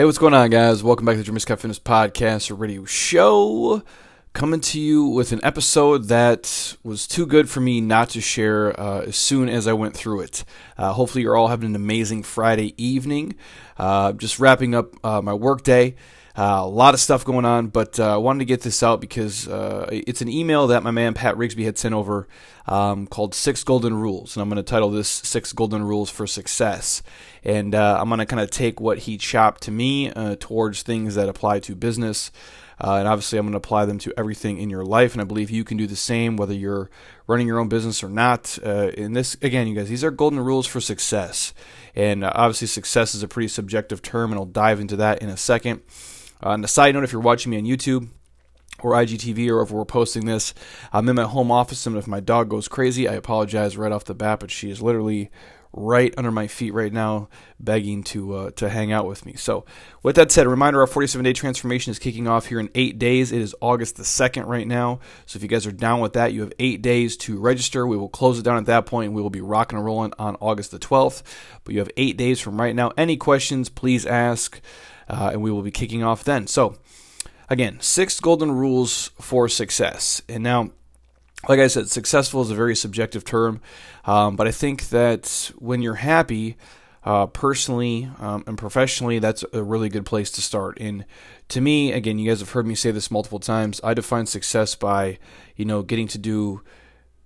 Hey, what's going on, guys? Welcome back to the Jeremy Scott Fitness Podcast radio show. Coming to you with an episode that was too good for me not to share uh, as soon as I went through it. Uh, hopefully, you're all having an amazing Friday evening. Uh, just wrapping up uh, my workday. Uh, a lot of stuff going on, but uh, I wanted to get this out because uh, it's an email that my man Pat Rigsby had sent over um, called Six Golden Rules. And I'm going to title this Six Golden Rules for Success. And uh, I'm going to kind of take what he chopped to me uh, towards things that apply to business. Uh, and obviously, I'm going to apply them to everything in your life. And I believe you can do the same, whether you're running your own business or not. Uh, and this, again, you guys, these are golden rules for success. And uh, obviously, success is a pretty subjective term, and I'll dive into that in a second. Uh, on the side note, if you're watching me on YouTube, or IGTV or if we're posting this. I'm in my home office, and if my dog goes crazy, I apologize right off the bat, but she is literally right under my feet right now, begging to uh, to hang out with me. So, with that said, a reminder: our 47 day transformation is kicking off here in eight days. It is August the second right now. So, if you guys are down with that, you have eight days to register. We will close it down at that point. We will be rocking and rolling on August the 12th. But you have eight days from right now. Any questions? Please ask uh, and we will be kicking off then. So, again, six golden rules for success. And now, like I said, successful is a very subjective term, um, but I think that when you're happy, uh, personally um, and professionally, that's a really good place to start. And to me, again, you guys have heard me say this multiple times. I define success by, you know, getting to do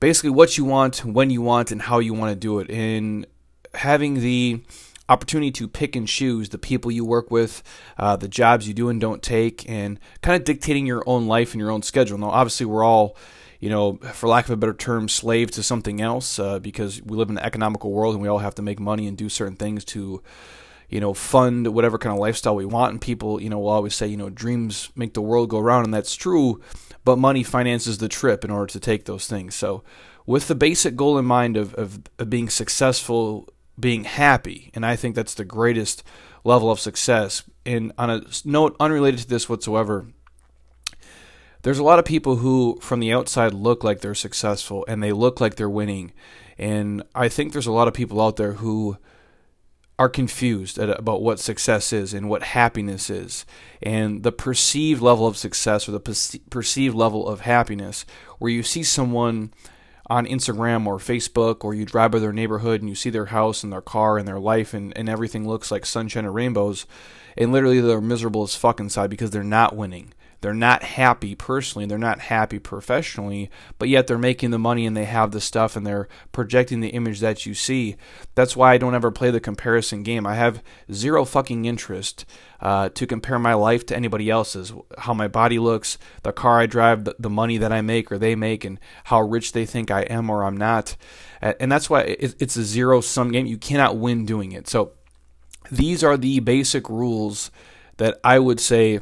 basically what you want, when you want, and how you want to do it, and having the opportunity to pick and choose the people you work with, uh, the jobs you do and don't take, and kind of dictating your own life and your own schedule. Now, obviously, we're all, you know, for lack of a better term, slave to something else uh, because we live in an economical world and we all have to make money and do certain things to, you know, fund whatever kind of lifestyle we want. And people, you know, will always say, you know, dreams make the world go round, and that's true, but money finances the trip in order to take those things. So, with the basic goal in mind of, of, of being successful being happy. And I think that's the greatest level of success. And on a note unrelated to this whatsoever, there's a lot of people who, from the outside, look like they're successful and they look like they're winning. And I think there's a lot of people out there who are confused about what success is and what happiness is, and the perceived level of success or the perceived level of happiness, where you see someone on Instagram or Facebook, or you drive by their neighborhood and you see their house and their car and their life, and, and everything looks like sunshine and rainbows, and literally they're miserable as fuck inside because they're not winning. They're not happy personally, they're not happy professionally, but yet they're making the money and they have the stuff and they're projecting the image that you see. That's why I don't ever play the comparison game. I have zero fucking interest uh, to compare my life to anybody else's. How my body looks, the car I drive, the, the money that I make or they make, and how rich they think I am or I'm not. And that's why it's a zero sum game. You cannot win doing it. So these are the basic rules that I would say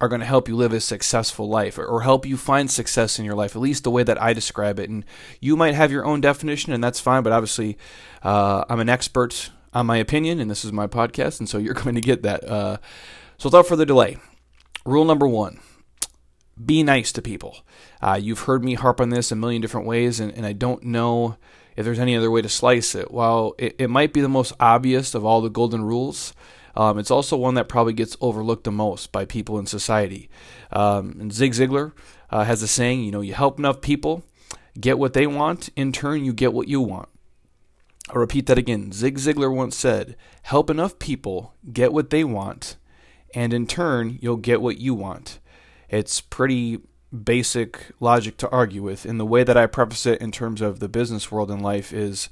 are going to help you live a successful life or help you find success in your life, at least the way that I describe it. And you might have your own definition, and that's fine, but obviously, uh, I'm an expert on my opinion, and this is my podcast, and so you're going to get that. Uh, so, without further delay, rule number one be nice to people. Uh, you've heard me harp on this a million different ways, and, and I don't know if there's any other way to slice it. While it, it might be the most obvious of all the golden rules, um, it's also one that probably gets overlooked the most by people in society. Um, and Zig Ziglar uh, has a saying, you know, you help enough people get what they want, in turn, you get what you want. I'll repeat that again. Zig Ziglar once said, help enough people get what they want, and in turn, you'll get what you want. It's pretty basic logic to argue with. And the way that I preface it in terms of the business world and life is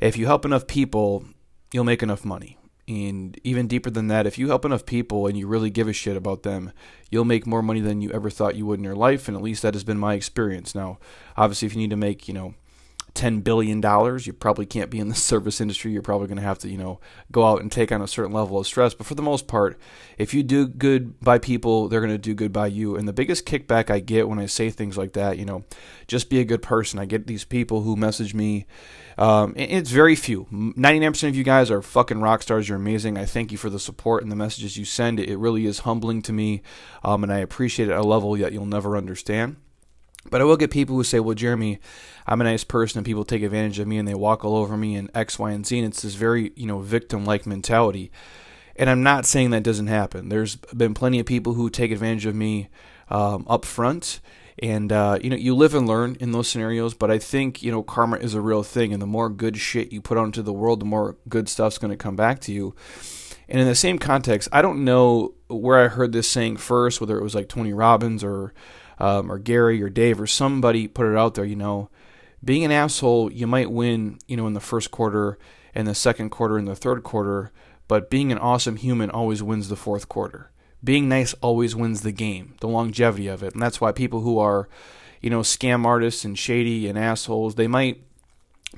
if you help enough people, you'll make enough money. And even deeper than that, if you help enough people and you really give a shit about them, you'll make more money than you ever thought you would in your life. And at least that has been my experience. Now, obviously, if you need to make, you know, ten billion dollars, you probably can't be in the service industry. You're probably going to have to, you know, go out and take on a certain level of stress. But for the most part, if you do good by people, they're going to do good by you. And the biggest kickback I get when I say things like that, you know, just be a good person. I get these people who message me. Um, it's very few. 99% of you guys are fucking rock stars. You're amazing. I thank you for the support and the messages you send. It really is humbling to me, um, and I appreciate it at a level that you'll never understand. But I will get people who say, well, Jeremy, I'm a nice person and people take advantage of me and they walk all over me and X, Y, and Z. And it's this very, you know, victim like mentality. And I'm not saying that doesn't happen. There's been plenty of people who take advantage of me um, up front. And, uh, you know, you live and learn in those scenarios, but I think, you know, karma is a real thing. And the more good shit you put out into the world, the more good stuff's going to come back to you. And in the same context, I don't know where I heard this saying first, whether it was like Tony Robbins or um, or Gary or Dave or somebody put it out there. You know, being an asshole, you might win, you know, in the first quarter, and the second quarter, and the third quarter, but being an awesome human always wins the fourth quarter. Being nice always wins the game, the longevity of it, and that's why people who are, you know, scam artists and shady and assholes, they might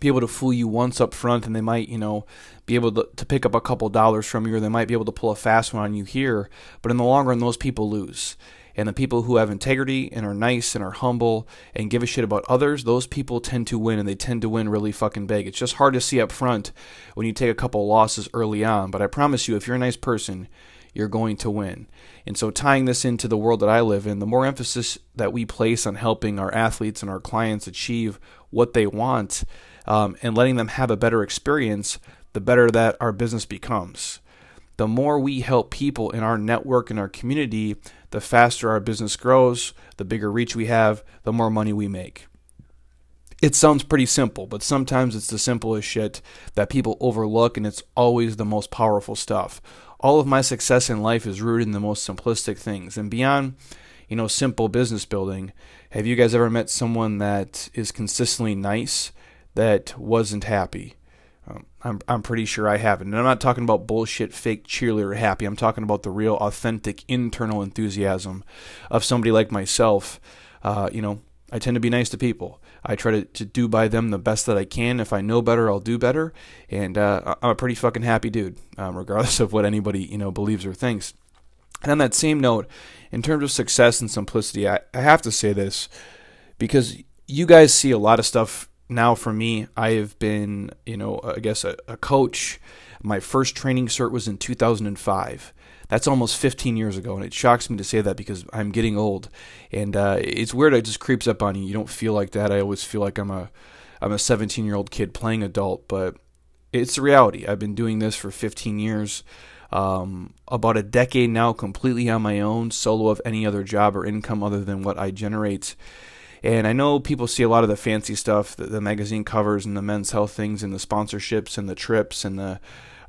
be able to fool you once up front and they might, you know, be able to, to pick up a couple dollars from you or they might be able to pull a fast one on you here. But in the long run, those people lose. And the people who have integrity and are nice and are humble and give a shit about others, those people tend to win and they tend to win really fucking big. It's just hard to see up front when you take a couple losses early on. But I promise you, if you're a nice person, you're going to win. And so, tying this into the world that I live in, the more emphasis that we place on helping our athletes and our clients achieve what they want, um, and letting them have a better experience, the better that our business becomes. The more we help people in our network and our community, the faster our business grows, the bigger reach we have, the more money we make. It sounds pretty simple, but sometimes it's the simplest shit that people overlook, and it's always the most powerful stuff. All of my success in life is rooted in the most simplistic things. And beyond, you know, simple business building, have you guys ever met someone that is consistently nice that wasn't happy. I'm I'm pretty sure I haven't. And I'm not talking about bullshit, fake cheerleader happy. I'm talking about the real, authentic, internal enthusiasm of somebody like myself. Uh, you know, I tend to be nice to people. I try to, to do by them the best that I can. If I know better, I'll do better. And uh, I'm a pretty fucking happy dude, um, regardless of what anybody you know believes or thinks. And on that same note, in terms of success and simplicity, I, I have to say this because you guys see a lot of stuff now for me, I have been, you know, I guess a, a, coach. My first training cert was in 2005. That's almost 15 years ago, and it shocks me to say that because I'm getting old, and uh, it's weird. It just creeps up on you. You don't feel like that. I always feel like I'm a, I'm a 17 year old kid playing adult, but it's the reality. I've been doing this for 15 years. Um, about a decade now, completely on my own, solo of any other job or income other than what I generate. And I know people see a lot of the fancy stuff, the, the magazine covers and the men's health things and the sponsorships and the trips and the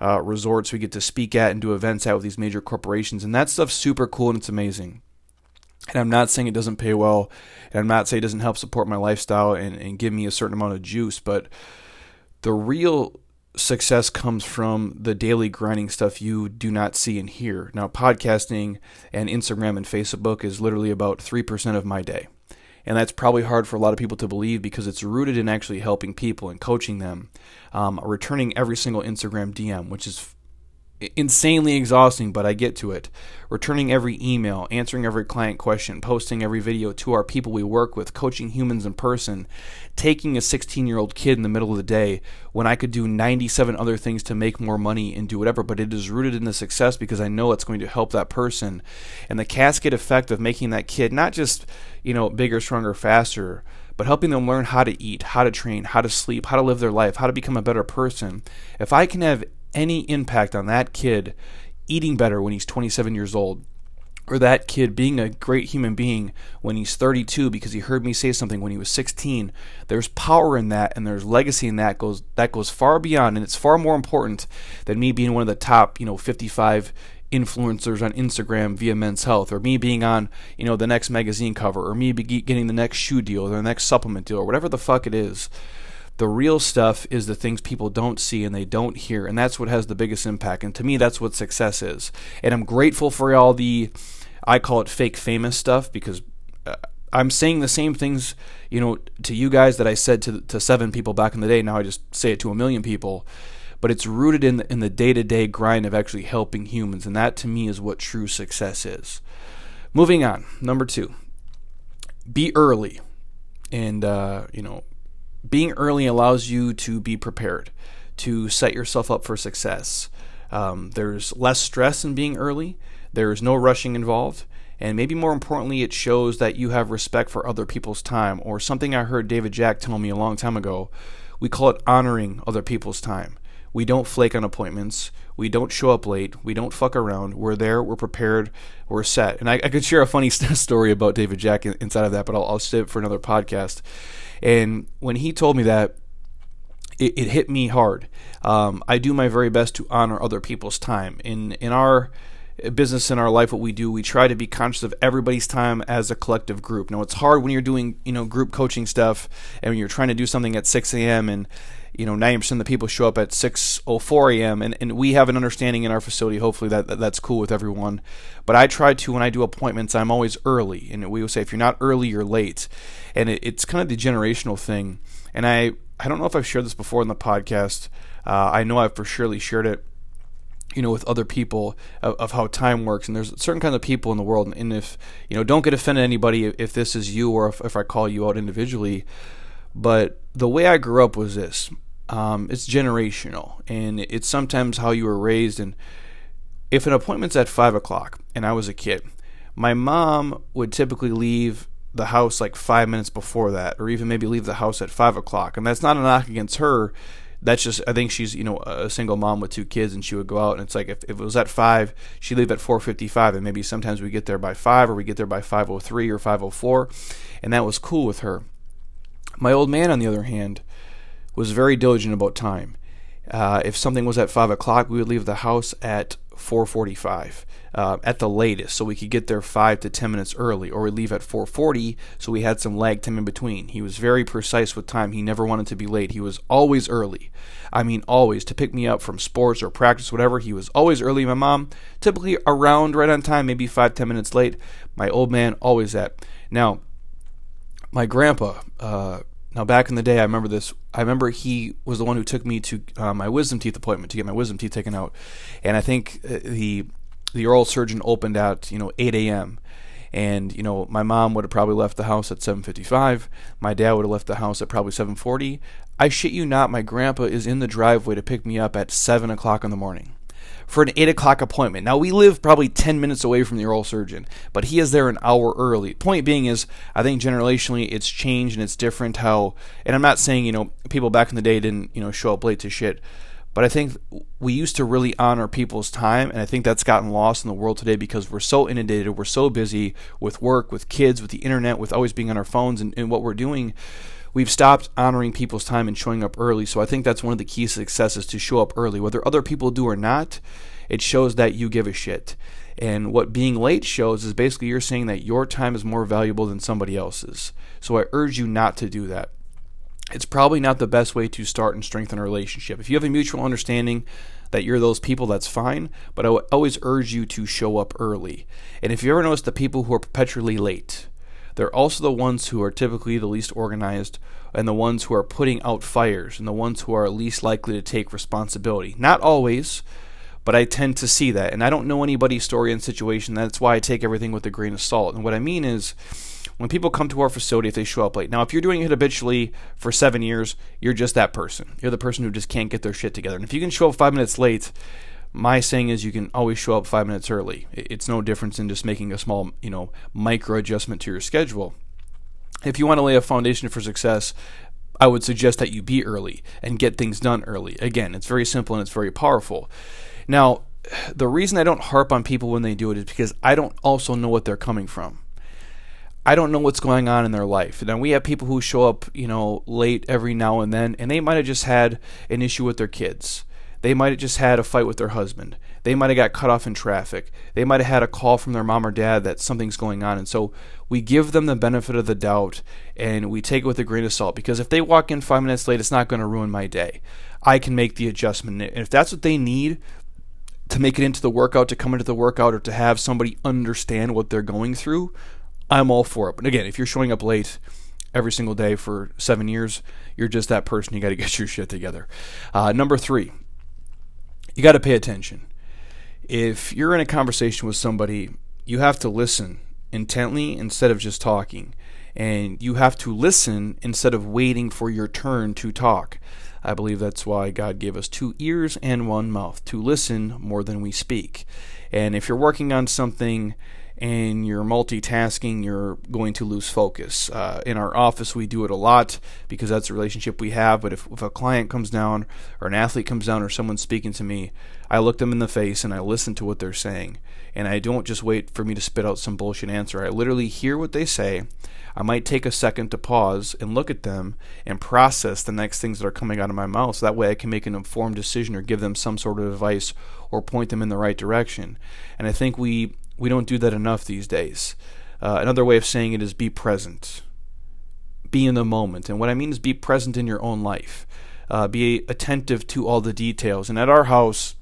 uh, resorts we get to speak at and do events at with these major corporations. And that stuff's super cool and it's amazing. And I'm not saying it doesn't pay well, and I'm not saying it doesn't help support my lifestyle and, and give me a certain amount of juice, but the real success comes from the daily grinding stuff you do not see and hear. Now, podcasting and Instagram and Facebook is literally about 3% of my day. And that's probably hard for a lot of people to believe because it's rooted in actually helping people and coaching them, um, returning every single Instagram DM, which is insanely exhausting, but I get to it. Returning every email, answering every client question, posting every video to our people we work with, coaching humans in person, taking a 16 year old kid in the middle of the day when I could do 97 other things to make more money and do whatever. But it is rooted in the success because I know it's going to help that person. And the cascade effect of making that kid not just, you know, bigger, stronger, faster but helping them learn how to eat, how to train, how to sleep, how to live their life, how to become a better person. If I can have any impact on that kid eating better when he's 27 years old, or that kid being a great human being when he's 32 because he heard me say something when he was 16 there's power in that and there's legacy in that goes that goes far beyond and it's far more important than me being one of the top you know 55 influencers on Instagram via Men's Health, or me being on, you know, the next magazine cover, or me getting the next shoe deal, or the next supplement deal, or whatever the fuck it is. The real stuff is the things people don't see and they don't hear, and that's what has the biggest impact. And to me, that's what success is. And I'm grateful for all the, I call it fake famous stuff because uh, I'm saying the same things, you know, to you guys that I said to to seven people back in the day. Now I just say it to a million people. But it's rooted in the, in the day-to-day grind of actually helping humans, and that to me is what true success is. Moving on, number two, be early, and uh, you know, being early allows you to be prepared, to set yourself up for success. Um, there's less stress in being early, there's no rushing involved, and maybe more importantly, it shows that you have respect for other people's time, or something I heard David Jack tell me a long time ago. We call it honoring other people's time. We don't flake on appointments. We don't show up late. We don't fuck around. We're there. We're prepared. We're set. And I, I could share a funny story about David Jack inside of that, but I'll, I'll save it for another podcast. And when he told me that, it, it hit me hard. Um, I do my very best to honor other people's time. In in our business in our life what we do we try to be conscious of everybody's time as a collective group now it's hard when you're doing you know group coaching stuff and when you're trying to do something at 6 a.m and you know 90% of the people show up at 6.04 a.m and, and we have an understanding in our facility hopefully that, that that's cool with everyone but i try to when i do appointments i'm always early and we will say if you're not early you're late and it, it's kind of the generational thing and i I don't know if I've shared this before in the podcast. Uh, I know I've for surely shared it, you know, with other people of, of, how time works. And there's certain kinds of people in the world. And if, you know, don't get offended anybody if this is you or if, if I call you out individually. But the way I grew up was this um, it's generational. And it's sometimes how you were raised. And if an appointment's at five o'clock and I was a kid, my mom would typically leave the house like five minutes before that, or even maybe leave the house at five o'clock. And that's not a knock against her. That's just I think she's you know a single mom with two kids, and she would go out, and it's like if, if it was at five, she'd leave at four fifty-five, and maybe sometimes we get there by five, or we get there by five o three or five o four, and that was cool with her. My old man, on the other hand, was very diligent about time. Uh, if something was at five o'clock, we would leave the house at 4:45 uh, at the latest, so we could get there five to ten minutes early, or we leave at 4:40, so we had some lag time in between. He was very precise with time. He never wanted to be late. He was always early. I mean, always to pick me up from sports or practice, whatever. He was always early. My mom typically around right on time, maybe five ten minutes late. My old man always that. Now, my grandpa. Uh, now, back in the day, I remember this. I remember he was the one who took me to uh, my wisdom teeth appointment to get my wisdom teeth taken out, and I think uh, the the oral surgeon opened at you know 8 a.m. And you know my mom would have probably left the house at 7:55. My dad would have left the house at probably 7:40. I shit you not, my grandpa is in the driveway to pick me up at seven o'clock in the morning for an 8 o'clock appointment. Now, we live probably 10 minutes away from the oral surgeon, but he is there an hour early. Point being is, I think generationally it's changed and it's different how, and I'm not saying, you know, people back in the day didn't, you know, show up late to shit, but I think we used to really honor people's time, and I think that's gotten lost in the world today because we're so inundated, we're so busy with work, with kids, with the internet, with always being on our phones and, and what we're doing we've stopped honoring people's time and showing up early. So I think that's one of the key successes to show up early. Whether other people do or not, it shows that you give a shit. And what being late shows is basically you're saying that your time is more valuable than somebody else's. So I urge you not to do that. It's probably not the best way to start and strengthen a relationship. If you have a mutual understanding that you're those people, that's fine. But I always urge you to show up early. And if you ever notice the people who are perpetually late, they're also the ones who are typically the least organized and the ones who are putting out fires and the ones who are least likely to take responsibility. Not always, but I tend to see that. And I don't know anybody's story and situation. That's why I take everything with a grain of salt. And what I mean is, when people come to our facility, if they show up late. Now, if you're doing it habitually for seven years, you're just that person. You're the person who just can't get their shit together. And if you can show up five minutes late, my saying is you can always show up five minutes early. It's no difference in just making a small, you know, micro adjustment to your schedule. If you want to lay a foundation for success, I would suggest that you be early and get things done early. Again, it's very simple and it's very powerful. Now, the reason I don't harp on people when they do it is because I don't also know what they're coming from. I don't know what's going on in their life. Now we have people who show up, you know, late every now and then, and they might have just had an issue with their kids. They might have just had a fight with their husband. They might have got cut off in traffic. They might have had a call from their mom or dad that something's going on. And so we give them the benefit of the doubt and we take it with a grain of salt because if they walk in five minutes late, it's not going to ruin my day. I can make the adjustment. And if that's what they need to make it into the workout, to come into the workout, or to have somebody understand what they're going through, I'm all for it. But again, if you're showing up late, every single day for seven years, you're just that person. You got to get your shit together. Uh, number three, you got to pay attention. If you're in a conversation with somebody, you have to listen intently instead of just talking. And you have to listen instead of waiting for your turn to talk. I believe that's why God gave us two ears and one mouth to listen more than we speak. And if you're working on something and you're multitasking, you're going to lose focus. Uh, in our office, we do it a lot because that's a relationship we have. But if, if a client comes down, or an athlete comes down, or someone's speaking to me, I look them in the face and I listen to what they're saying. And I don't just wait for me to spit out some bullshit answer. I literally hear what they say. I might take a second to pause and look at them and process the next things that are coming out of my mouth so that way I can make an informed decision or give them some sort of advice or point them in the right direction. And I think we we don't do that enough these days. Uh, another way of saying it is be present, be in the moment. And what I mean is be present in your own life, uh, be attentive to all the details. And at our house,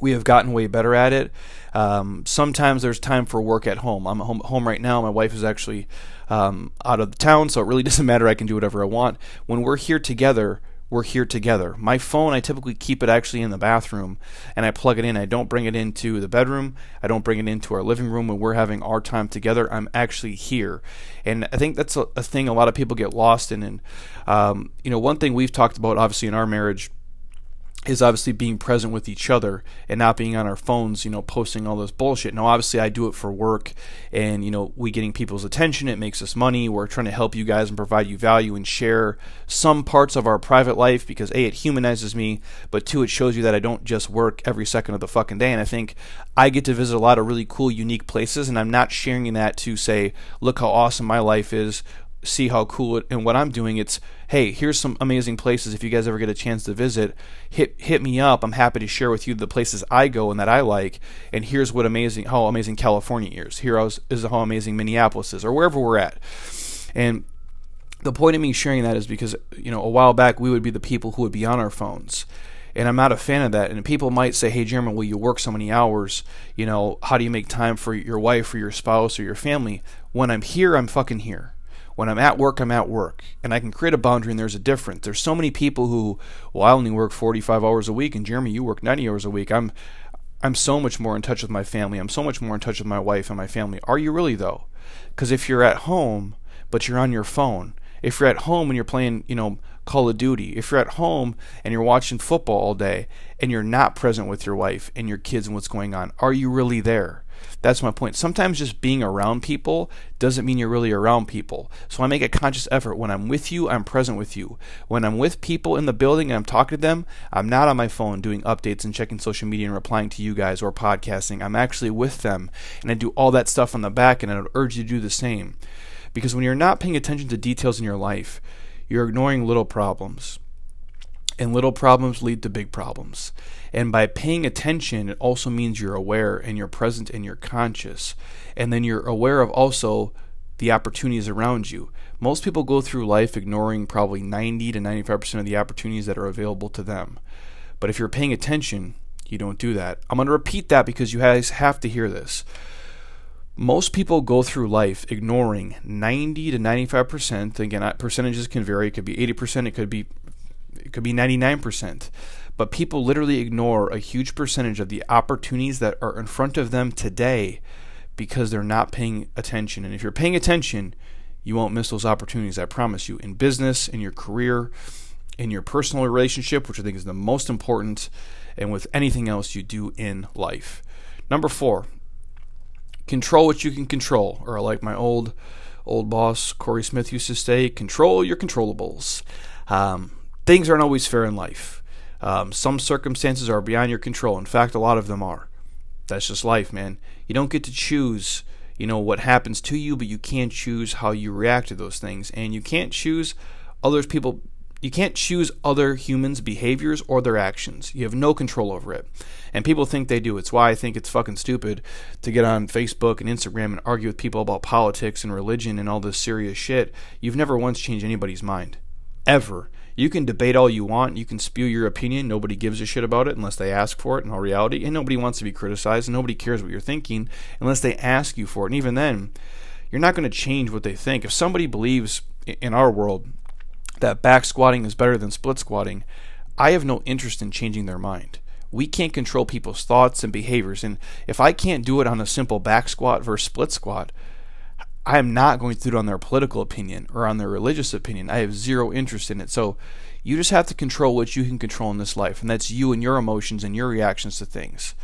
we have gotten way better at it. Um, sometimes there's time for work at home. I'm home, home right now. My wife is actually um, out of the town, so it really doesn't matter. I can do whatever I want. When we're here together, we're here together. My phone, I typically keep it actually in the bathroom and I plug it in. I don't bring it into the bedroom. I don't bring it into our living room when we're having our time together. I'm actually here. And I think that's a, a thing a lot of people get lost in. And, um, you know, one thing we've talked about, obviously, in our marriage is obviously being present with each other and not being on our phones, you know, posting all this bullshit. Now, obviously, I do it for work and, you know, we getting people's attention. It makes us money. We're trying to help you guys and provide you value and share some parts of our private life because, A, it humanizes me, but two, it shows you that I don't just work every second of the fucking day. And I think I get to visit a lot of really cool, unique places, and I'm not sharing that to say, look how awesome my life is see how cool it and what I'm doing. It's hey, here's some amazing places. If you guys ever get a chance to visit, hit hit me up. I'm happy to share with you the places I go and that I like. And here's what amazing how amazing California is. Here is how amazing Minneapolis is, or wherever we're at. And the point of me sharing that is because you know a while back we would be the people who would be on our phones and I'm not a fan of that. And people might say, "Hey, Jeremy, will you work so many hours? You know, how do you make time for your wife or your spouse or your family?" When I'm here, I'm fucking here. When I'm at work, I'm at work. And I can create a boundary and there's a difference. There's so many people who, well, I only work 45 hours a week and Jeremy, you work 90 hours a week. I'm I'm so much more in touch with my family. I'm so much more in touch with my wife and my family. Are you really though? Cuz if you're at home but you're on your phone, if you're at home and you're playing, you know, Call of Duty, if you're at home and you're watching football all day and you're not present with your wife and your kids and what's going on, are you really there? That's my point. Sometimes just being around people doesn't mean you're really around people. So I make a conscious effort. When I'm with you, I'm present with you. When I'm with people in the building and I'm talking to them, I'm not on my phone doing updates and checking social media and replying to you guys or podcasting. I'm actually with them and I do all that stuff on the back and I would urge you to do the same. Because when you're not paying attention to details in your life, you're ignoring little problems. And little problems lead to big problems. And by paying attention, it also means you're aware and you're present and you're conscious. And then you're aware of also the opportunities around you. Most people go through life ignoring probably 90 to 95% of the opportunities that are available to them. But if you're paying attention, you don't do that. I'm going to repeat that because you guys have to hear this. Most people go through life ignoring 90 to 95%. Again, percentages can vary. It could be 80%, it could be it could be 99%. But people literally ignore a huge percentage of the opportunities that are in front of them today because they're not paying attention. And if you're paying attention, you won't miss those opportunities, I promise you, in business, in your career, in your personal relationship, which I think is the most important, and with anything else you do in life. Number four, control what you can control, or like my old old boss Corey Smith used to say, control your controllables. Um, things aren't always fair in life. Um, some circumstances are beyond your control. In fact, a lot of them are. That's just life, man. You don't get to choose, you know, what happens to you, but you can choose how you react to those things, and you can't choose others people. You can't choose other humans' behaviors or their actions. You have no control over it. And people think they do. It's why I think it's fucking stupid to get on Facebook and Instagram and argue with people about politics and religion and all this serious shit. You've never once changed anybody's mind. Ever. You can debate all you want, you can spew your opinion, nobody gives a shit about it unless they ask for it in all reality, and nobody wants to be criticized, and nobody cares what you're thinking unless they ask you for it. And even then, you're not going to change what they think. If somebody believes in our world that back squatting is better than split squatting, I have no interest in changing their mind. We can't control people's thoughts and behaviors, and if I can't do it on a simple back squat versus split squat, I am not going to do it on their political opinion or on their religious opinion. I have zero interest in it. So you just have to control what you can control in this life, and that's you and your emotions and your reactions to things.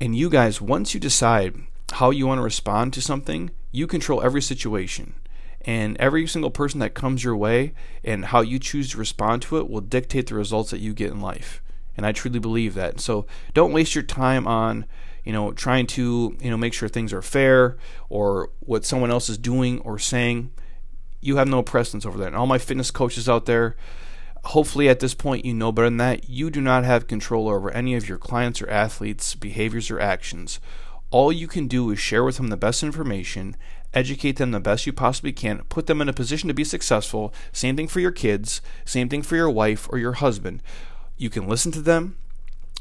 And you guys, once you decide how you want to respond to something, you control every situation. And every single person that comes your way and how you choose to respond to it will dictate the results that you get in life. And I truly believe that. So don't waste your time on, you know, trying to, you know, make sure things are fair or what someone else is doing or saying. You have no precedence over that. And all my fitness coaches out there, hopefully at this point you know better than that. You do not have control over any of your clients or athletes' behaviors or actions. All you can do is share with them the best information, educate them the best you possibly can, put them in a position to be successful. Same thing for your kids, same thing for your wife or your husband. You can listen to them,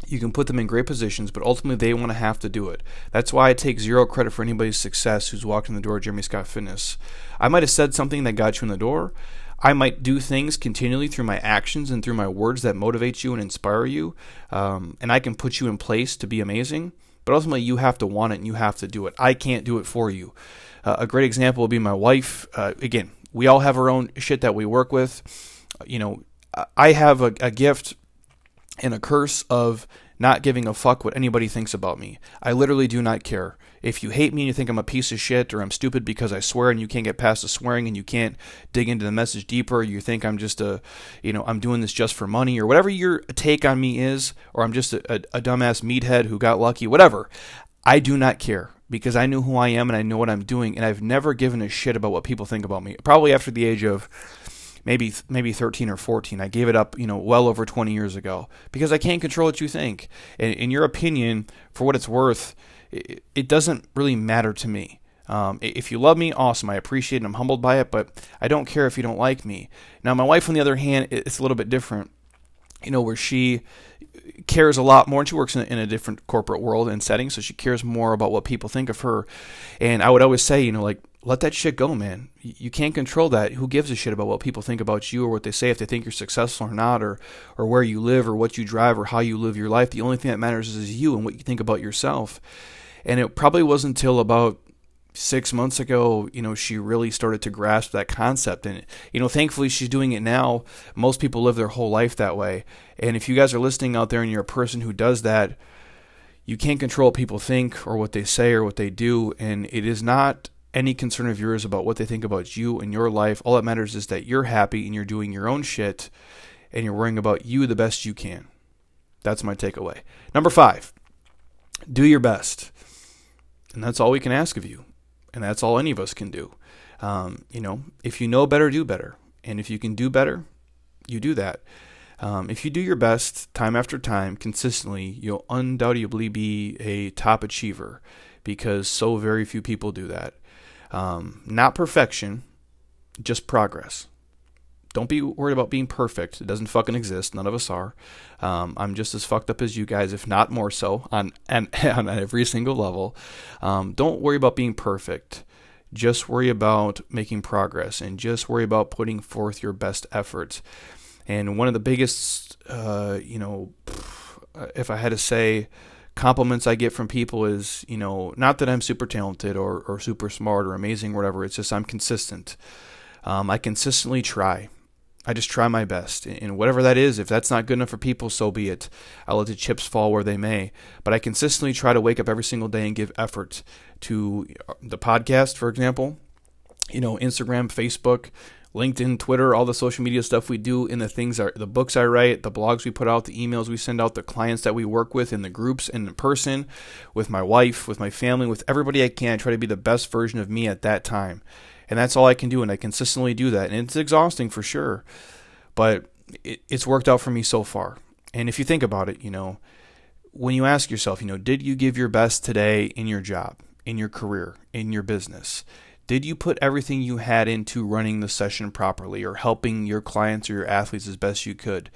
you can put them in great positions, but ultimately they want to have to do it. That's why I take zero credit for anybody's success who's walked in the door of Jeremy Scott Fitness. I might have said something that got you in the door. I might do things continually through my actions and through my words that motivate you and inspire you, um, and I can put you in place to be amazing. But ultimately, you have to want it and you have to do it. I can't do it for you. Uh, a great example would be my wife. Uh, again, we all have our own shit that we work with. You know, I have a, a gift and a curse of not giving a fuck what anybody thinks about me. I literally do not care. If you hate me and you think I'm a piece of shit or I'm stupid because I swear and you can't get past the swearing and you can't dig into the message deeper, you think I'm just a, you know, I'm doing this just for money or whatever your take on me is, or I'm just a, a, a dumbass meathead who got lucky, whatever. I do not care because I know who I am and I know what I'm doing and I've never given a shit about what people think about me. Probably after the age of maybe maybe 13 or 14. I gave it up, you know, well over 20 years ago because I can't control what you think. And in your opinion, for what it's worth, it, it doesn't really matter to me. Um, if you love me, awesome. I appreciate it. I'm humbled by it, but I don't care if you don't like me. Now, my wife, on the other hand, it's a little bit different. You know, where she cares a lot more, and she works in a, in a different corporate world and setting, so she cares more about what people think of her. And I would always say, you know, like let that shit go, man. You can't control that. Who gives a shit about what people think about you or what they say if they think you're successful or not, or or where you live or what you drive or how you live your life? The only thing that matters is you and what you think about yourself. And it probably wasn't until about six months ago, you know, she really started to grasp that concept. And, you know, thankfully she's doing it now. Most people live their whole life that way. And if you guys are listening out there and you're a person who does that, you can't control what people think or what they say or what they do. And it is not any concern of yours about what they think about you and your life. All that matters is that you're happy and you're doing your own shit and you're worrying about you the best you can. That's my takeaway. Number five, do your best. And that's all we can ask of you. And that's all any of us can do. Um, you know, if you know better, do better. And if you can do better, you do that. Um, if you do your best time after time consistently, you'll undoubtedly be a top achiever because so very few people do that. Um, not perfection, just progress. Don't be worried about being perfect. It doesn't fucking exist. None of us are. Um, I'm just as fucked up as you guys, if not more so, on on, on every single level. Um, don't worry about being perfect. Just worry about making progress, and just worry about putting forth your best efforts. And one of the biggest, uh, you know, if I had to say, compliments I get from people is, you know, not that I'm super talented or, or super smart or amazing or whatever. It's just I'm consistent. Um, I consistently try. I just try my best. And whatever that is, if that's not good enough for people, so be it. I'll let the chips fall where they may. But I consistently try to wake up every single day and give effort to uh, the podcast, for example, you know, Instagram, Facebook, LinkedIn, Twitter, all the social media stuff we do, in the things are the books I write, the blogs we put out, the emails we send out, the clients that we work with in the groups and in person, with my wife, with my family, with everybody I can. I try to be the best version of me at that time. And that's all I can do, and I consistently do that. And it's exhausting for sure, but it, it's worked out for me so far. And if you think about it, you know, when you ask yourself, you know, did you give your best today in your job, in your career, in your business? Did you put everything you had into running the session properly or helping your clients or your athletes as best you could?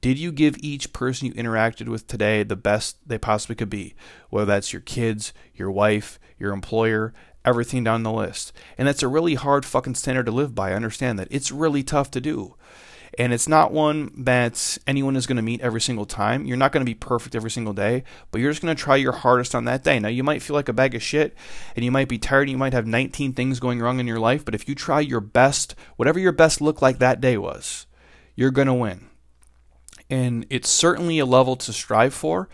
Did you give each person you interacted with today the best they possibly could be? Whether that's your kids, your wife, your employer, everything down the list. And that's a really hard fucking standard to live by. I understand that. It's really tough to do. And it's not one that anyone is going to meet every single time. You're not going to be perfect every single day, but you're just going to try your hardest on that day. Now, you might feel like a bag of shit and you might be tired and you might have 19 things going wrong in your life, but if you try your best, whatever your best look like that day was, you're going to win. And it's certainly a level to strive for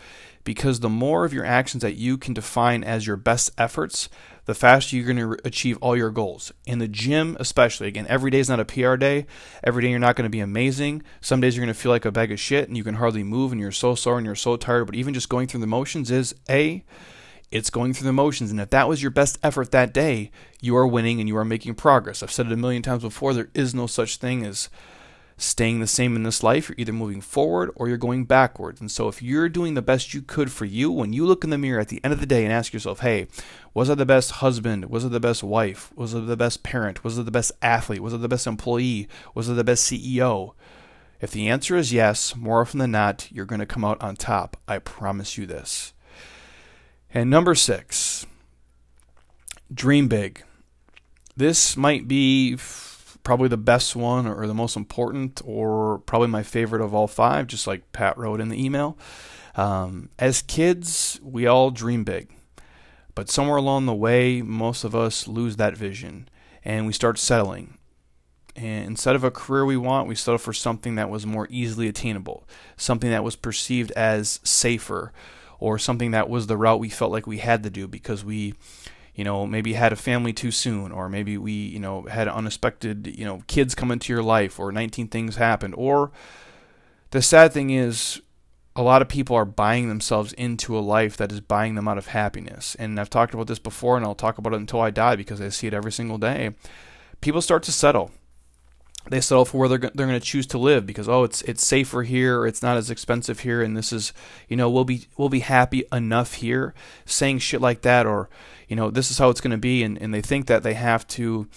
because the more of your actions that you can define as your best efforts, the faster you're going to achieve all your goals. In the gym, especially, again, every day is not a PR day. Every day you're not going to be amazing. Some days you're going to feel like a bag of shit and you can hardly move and you're so sore and you're so tired. But even just going through the motions is A, it's going through the motions. And if that was your best effort that day, you are winning and you are making progress. I've said it a million times before there is no such thing as staying the same in this life. You're either moving forward or you're going backwards. And so, if you're doing the best you could for you, when you look in the mirror at the end of the day and ask yourself, hey, was I the best husband? Was I the best wife? Was I the best parent? Was I the best athlete? Was I the best employee? Was I the best CEO? If the answer is yes, more often than not, you're going to come out on top. I promise you this. And number six, dream big. This might be probably the best one or the most important or probably my favorite of all five, just like Pat wrote in the email. Um, as kids, we all dream big, but somewhere along the way, most of us lose that vision and we start settling. And instead of a career we want, we settle for something that was more easily attainable, something that was perceived as safer, or something that was the route we felt like we had to do because we you know, maybe had a family too soon, or maybe we, you know, had unexpected, you know, kids come into your life, or 19 things happened. Or the sad thing is, a lot of people are buying themselves into a life that is buying them out of happiness. And I've talked about this before, and I'll talk about it until I die because I see it every single day. People start to settle they settle for where they're they're going to choose to live because oh it's it's safer here or it's not as expensive here and this is you know we'll be we'll be happy enough here. Saying shit like that or you know this is how it's going to be and, and they think that they have to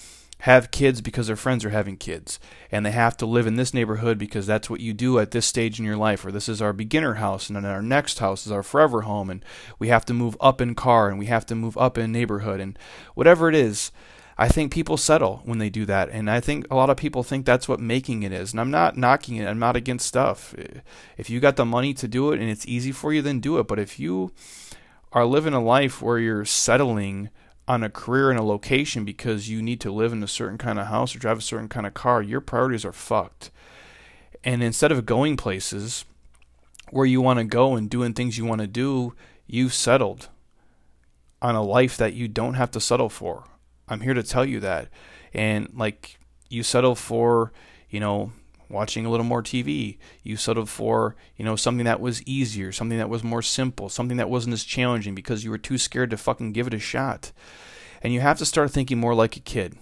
have kids because their friends are having kids and they have to live in this neighborhood because that's what you do at this stage in your life or this is our beginner house and then our next house is our forever home and we have to move up in car and we have to move up in neighborhood and whatever it is I think people settle when they do that, and I think a lot of people think that's what making it is. And I'm not knocking it. I'm not against stuff. If you got the money to do it and it's easy for you, then do it. But if you are living a life where you're settling on a career in a location because you need to live in a certain kind of house or drive a certain kind of car, your priorities are fucked. And instead of going places where you want to go and doing things you want to do, you've settled on a life that you don't have to settle for. I'm here to tell you that. And like you settle for, you know, watching a little more TV. You settled for, you know, something that was easier, something that was more simple, something that wasn't as challenging because you were too scared to fucking give it a shot. And you have to start thinking more like a kid,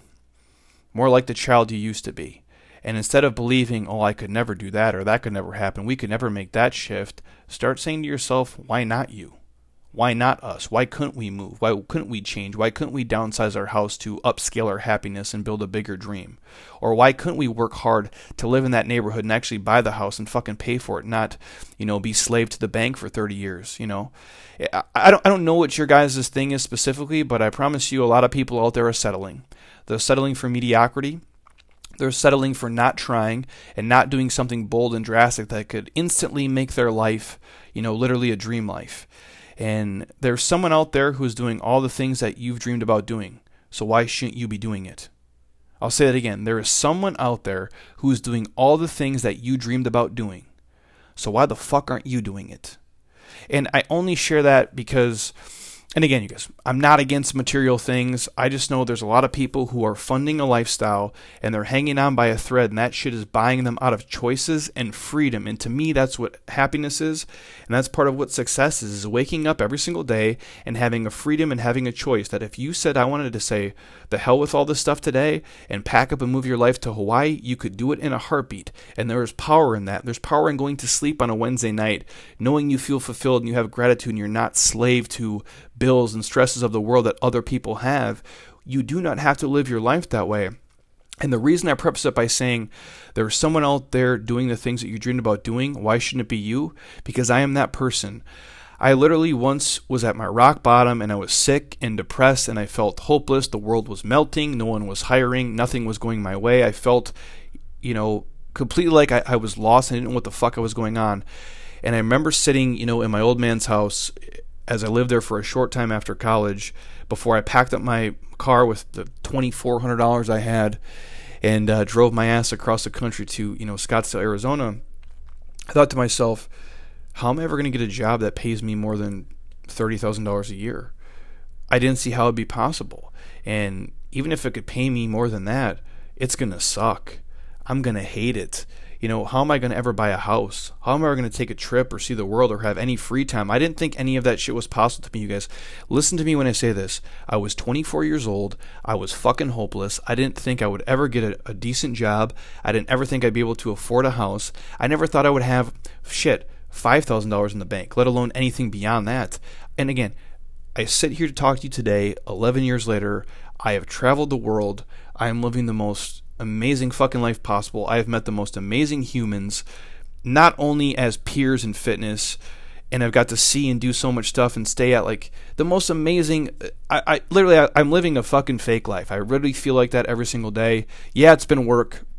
more like the child you used to be. And instead of believing, oh, I could never do that or that could never happen, we could never make that shift, start saying to yourself, why not you? Why not us? Why couldn't we move? Why couldn't we change? Why couldn't we downsize our house to upscale our happiness and build a bigger dream? Or why couldn't we work hard to live in that neighborhood and actually buy the house and fucking pay for it, not, you know, be slave to the bank for 30 years, you know? I don't, I don't know what your guys' thing is specifically, but I promise you a lot of people out there are settling. They're settling for mediocrity. They're settling for not trying and not doing something bold and drastic that could instantly make their life, you know, literally a dream life. And there's someone out there who's doing all the things that you've dreamed about doing. So why shouldn't you be doing it? I'll say that again. There is someone out there who is doing all the things that you dreamed about doing. So why the fuck aren't you doing it? And I only share that because and again, you guys, I'm not against material things. I just know there's a lot of people who are funding a lifestyle and they're hanging on by a thread, and that shit is buying them out of choices and freedom. And to me, that's what happiness is. And that's part of what success is, is waking up every single day and having a freedom and having a choice. That if you said, I wanted to say, the hell with all this stuff today and pack up and move your life to Hawaii, you could do it in a heartbeat. And there is power in that. There's power in going to sleep on a Wednesday night, knowing you feel fulfilled and you have gratitude and you're not slave to bills and stresses of the world that other people have. You do not have to live your life that way. And the reason I preface it by saying there's someone out there doing the things that you dreamed about doing, why shouldn't it be you? Because I am that person. I literally once was at my rock bottom and I was sick and depressed and I felt hopeless. The world was melting. No one was hiring. Nothing was going my way. I felt, you know, completely like I, I was lost. I didn't know what the fuck I was going on. And I remember sitting, you know, in my old man's house as I lived there for a short time after college before I packed up my car with the $2,400 I had and uh, drove my ass across the country to, you know, Scottsdale, Arizona. I thought to myself, how am I ever going to get a job that pays me more than $30,000 a year? I didn't see how it'd be possible. And even if it could pay me more than that, it's going to suck. I'm going to hate it. You know, how am I going to ever buy a house? How am I going to take a trip or see the world or have any free time? I didn't think any of that shit was possible to me, you guys. Listen to me when I say this. I was 24 years old. I was fucking hopeless. I didn't think I would ever get a, a decent job. I didn't ever think I'd be able to afford a house. I never thought I would have shit, $5,000 in the bank, let alone anything beyond that. And again, I sit here to talk to you today, 11 years later. I have traveled the world. I am living the most amazing fucking life possible. I have met the most amazing humans, not only as peers in fitness, and I've got to see and do so much stuff and stay at like the most amazing. I, I literally, I, I'm living a fucking fake life. I really feel like that every single day. Yeah, it's been work.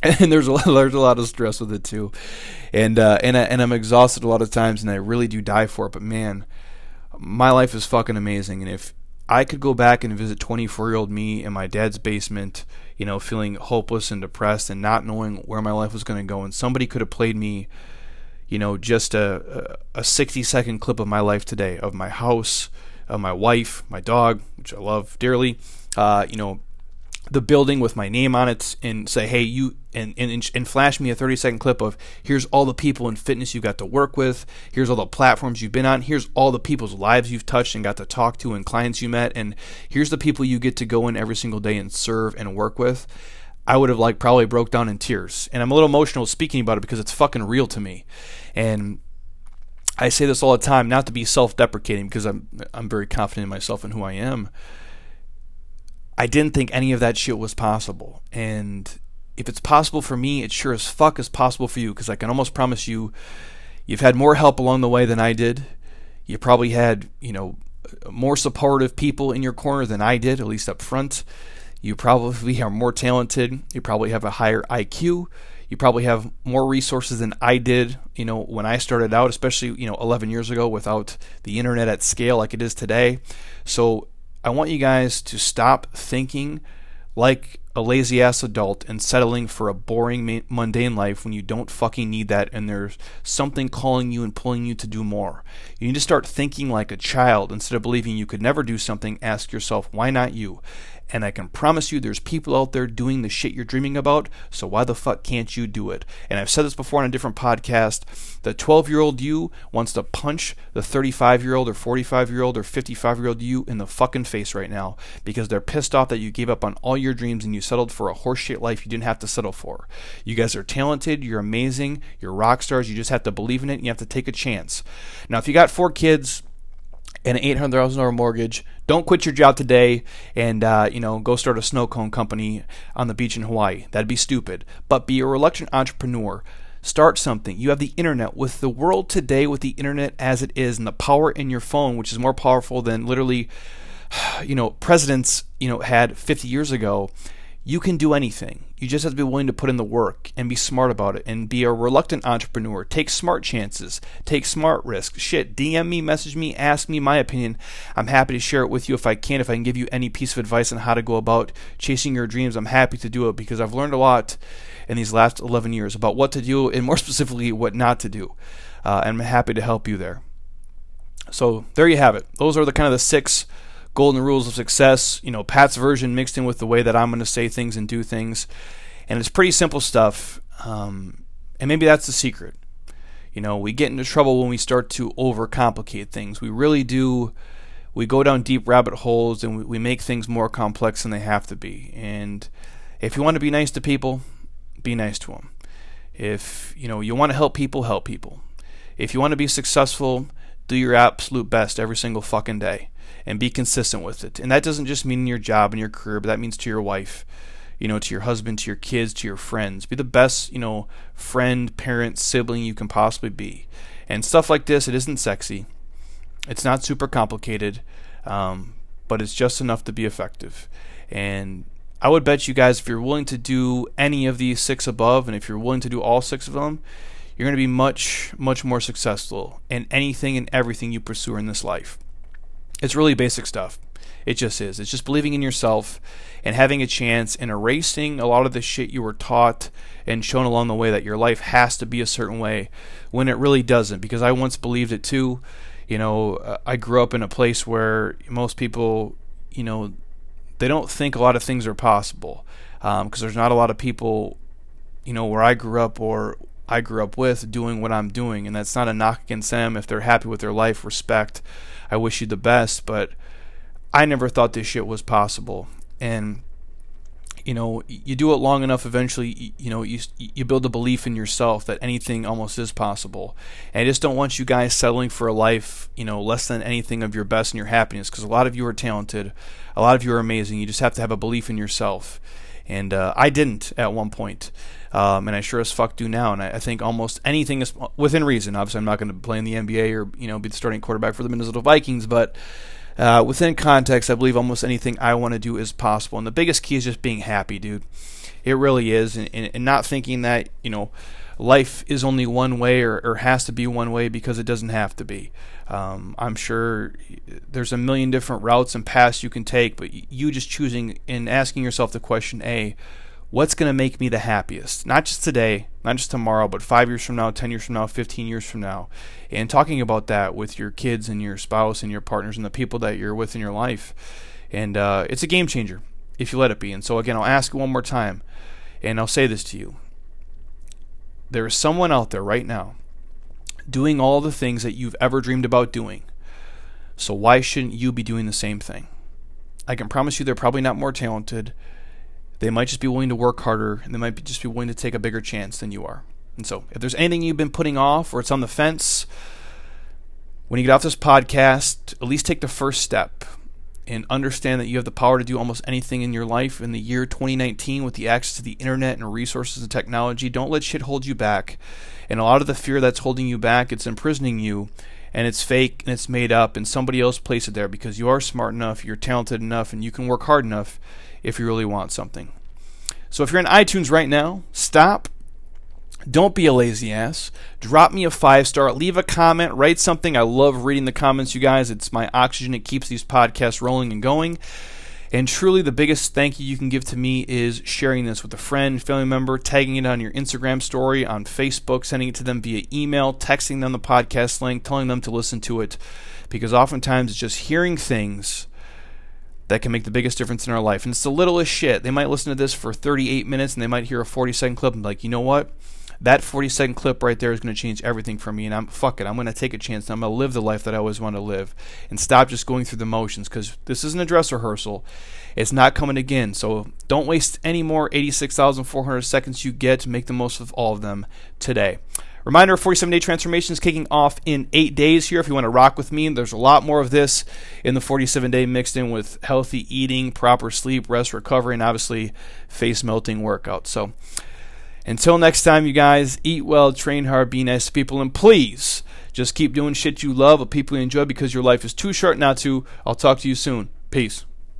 And there's a lot, there's a lot of stress with it too, and uh, and I, and I'm exhausted a lot of times, and I really do die for it. But man, my life is fucking amazing. And if I could go back and visit 24 year old me in my dad's basement, you know, feeling hopeless and depressed and not knowing where my life was going to go, and somebody could have played me, you know, just a, a 60 second clip of my life today, of my house, of my wife, my dog, which I love dearly, uh, you know, the building with my name on it and say, hey, you, and, and, and flash me a 30 second clip of here's all the people in fitness you got to work with, here's all the platforms you've been on, here's all the people's lives you've touched and got to talk to and clients you met, and here's the people you get to go in every single day and serve and work with. I would have like probably broke down in tears. And I'm a little emotional speaking about it because it's fucking real to me. And I say this all the time, not to be self-deprecating because I'm I'm very confident in myself and who I am. I didn't think any of that shit was possible. And if it's possible for me, it sure as fuck is possible for you because I can almost promise you you've had more help along the way than I did. You probably had, you know, more supportive people in your corner than I did, at least up front. You probably are more talented. You probably have a higher IQ. You probably have more resources than I did, you know, when I started out, especially, you know, 11 years ago without the internet at scale like it is today. So I want you guys to stop thinking like a lazy ass adult and settling for a boring, mundane life when you don't fucking need that and there's something calling you and pulling you to do more. You need to start thinking like a child instead of believing you could never do something. Ask yourself, why not you? And I can promise you there's people out there doing the shit you're dreaming about, so why the fuck can't you do it? And I've said this before on a different podcast. The 12 year old you wants to punch the 35 year old or 45 year old or 55 year old you in the fucking face right now because they're pissed off that you gave up on all your dreams and you settled for a horseshit life you didn't have to settle for. You guys are talented, you're amazing, you're rock stars, you just have to believe in it and you have to take a chance. Now, if you got four kids, and an eight hundred thousand dollar mortgage. Don't quit your job today and uh, you know go start a snow cone company on the beach in Hawaii. That'd be stupid. But be a reluctant entrepreneur. Start something. You have the internet. With the world today, with the internet as it is, and the power in your phone, which is more powerful than literally, you know, presidents you know had 50 years ago you can do anything. You just have to be willing to put in the work and be smart about it and be a reluctant entrepreneur. Take smart chances, take smart risks. Shit, DM me, message me, ask me my opinion. I'm happy to share it with you if I can. If I can give you any piece of advice on how to go about chasing your dreams, I'm happy to do it because I've learned a lot in these last 11 years about what to do and more specifically what not to do. Uh, and I'm happy to help you there. So there you have it. Those are the kind of the six golden rules of success, you know, Pat's version mixed in with the way that I'm going to say things and do things. And it's pretty simple stuff. Um, and maybe that's the secret. You know, we get into trouble when we start to overcomplicate things. We really do. We go down deep rabbit holes and we, we make things more complex than they have to be. And if you want to be nice to people, be nice to them. If you know you want to help people, help people. If you want to be successful, do your absolute best every single fucking day and be consistent with it. And that doesn't just mean your job and your career, but that means to your wife, you know, to your husband, to your kids, to your friends. Be the best, you know, friend, parent, sibling you can possibly be. And stuff like this, it isn't sexy. It's not super complicated, um, but it's just enough to be effective. And I would bet you guys, if you're willing to do any of these six above, and if you're willing to do all six of them, you're going to be much, much more successful in anything and everything you pursue in this life. It's really basic stuff. It just is. It's just believing in yourself and having a chance and erasing a lot of the shit you were taught and shown along the way that your life has to be a certain way when it really doesn't. Because I once believed it too. You know, I grew up in a place where most people, you know, they don't think a lot of things are possible because um, there's not a lot of people, you know, where I grew up or I grew up with doing what I'm doing. And that's not a knock against them. If they're happy with their life, respect. I wish you the best. But I never thought this shit was possible. And you know, you do it long enough, eventually, you know, you you build a belief in yourself that anything almost is possible. And I just don't want you guys settling for a life, you know, less than anything of your best and your happiness, because a lot of you are talented, a lot of you are amazing. You just have to have a belief in yourself. And uh, I didn't at one point. Um, and I sure as fuck do now. And I, I, think almost anything is within reason. Obviously, I'm not going to play in the NBA or you know be the starting quarterback for the Minnesota Vikings, but uh, within context, I believe almost anything I want to do is possible. And the biggest key is just being happy, dude. It really is, and, and, and not thinking that you know life is only one way or, or, has to be one way because it doesn't have to be. Um, I'm sure there's a million different routes and paths you can take, but you just choosing and asking yourself the question: A, what's going to make me the happiest? Not just today, not just tomorrow, but five years from now, 10 years from now, 15 years from now. And talking about that with your kids and your spouse and your partners and the people that you're with in your life. And uh, it's a game changer if you let it be. And so, again, I'll ask one more time, and I'll say this to you. There is someone out there right now doing all the things that you've ever dreamed about doing. So, why shouldn't you be doing the same thing? I can promise you they're probably not more talented they might just be willing to work harder and they might be just be willing to take a bigger chance than you are. And so, if there's anything you've been putting off or it's on the fence, when you get off this podcast, at least take the first step and understand that you have the power to do almost anything in your life in the year 2019 with the access to the internet and resources and technology. Don't let shit hold you back. And a lot of the fear that's holding you back, it's imprisoning you and it's fake and it's made up and somebody else placed it there because you are smart enough, you're talented enough and you can work hard enough if you really want something. So if you're in iTunes right now, stop. Don't be a lazy ass. Drop me a five star. Leave a comment. Write something. I love reading the comments, you guys. It's my oxygen. It keeps these podcasts rolling and going. And truly, the biggest thank you you can give to me is sharing this with a friend, family member, tagging it on your Instagram story, on Facebook, sending it to them via email, texting them the podcast link, telling them to listen to it. Because oftentimes it's just hearing things that can make the biggest difference in our life. And it's the littlest shit. They might listen to this for 38 minutes and they might hear a 40 second clip and be like, you know what? That 40 second clip right there is going to change everything for me. And I'm, fuck it, I'm going to take a chance and I'm going to live the life that I always want to live and stop just going through the motions because this isn't a dress rehearsal. It's not coming again. So don't waste any more 86,400 seconds you get to make the most of all of them today. Reminder 47 day transformation is kicking off in eight days here. If you want to rock with me, there's a lot more of this in the 47 day mixed in with healthy eating, proper sleep, rest, recovery, and obviously face melting workouts. So until next time, you guys, eat well, train hard, be nice to people, and please just keep doing shit you love with people you enjoy because your life is too short not to. I'll talk to you soon. Peace.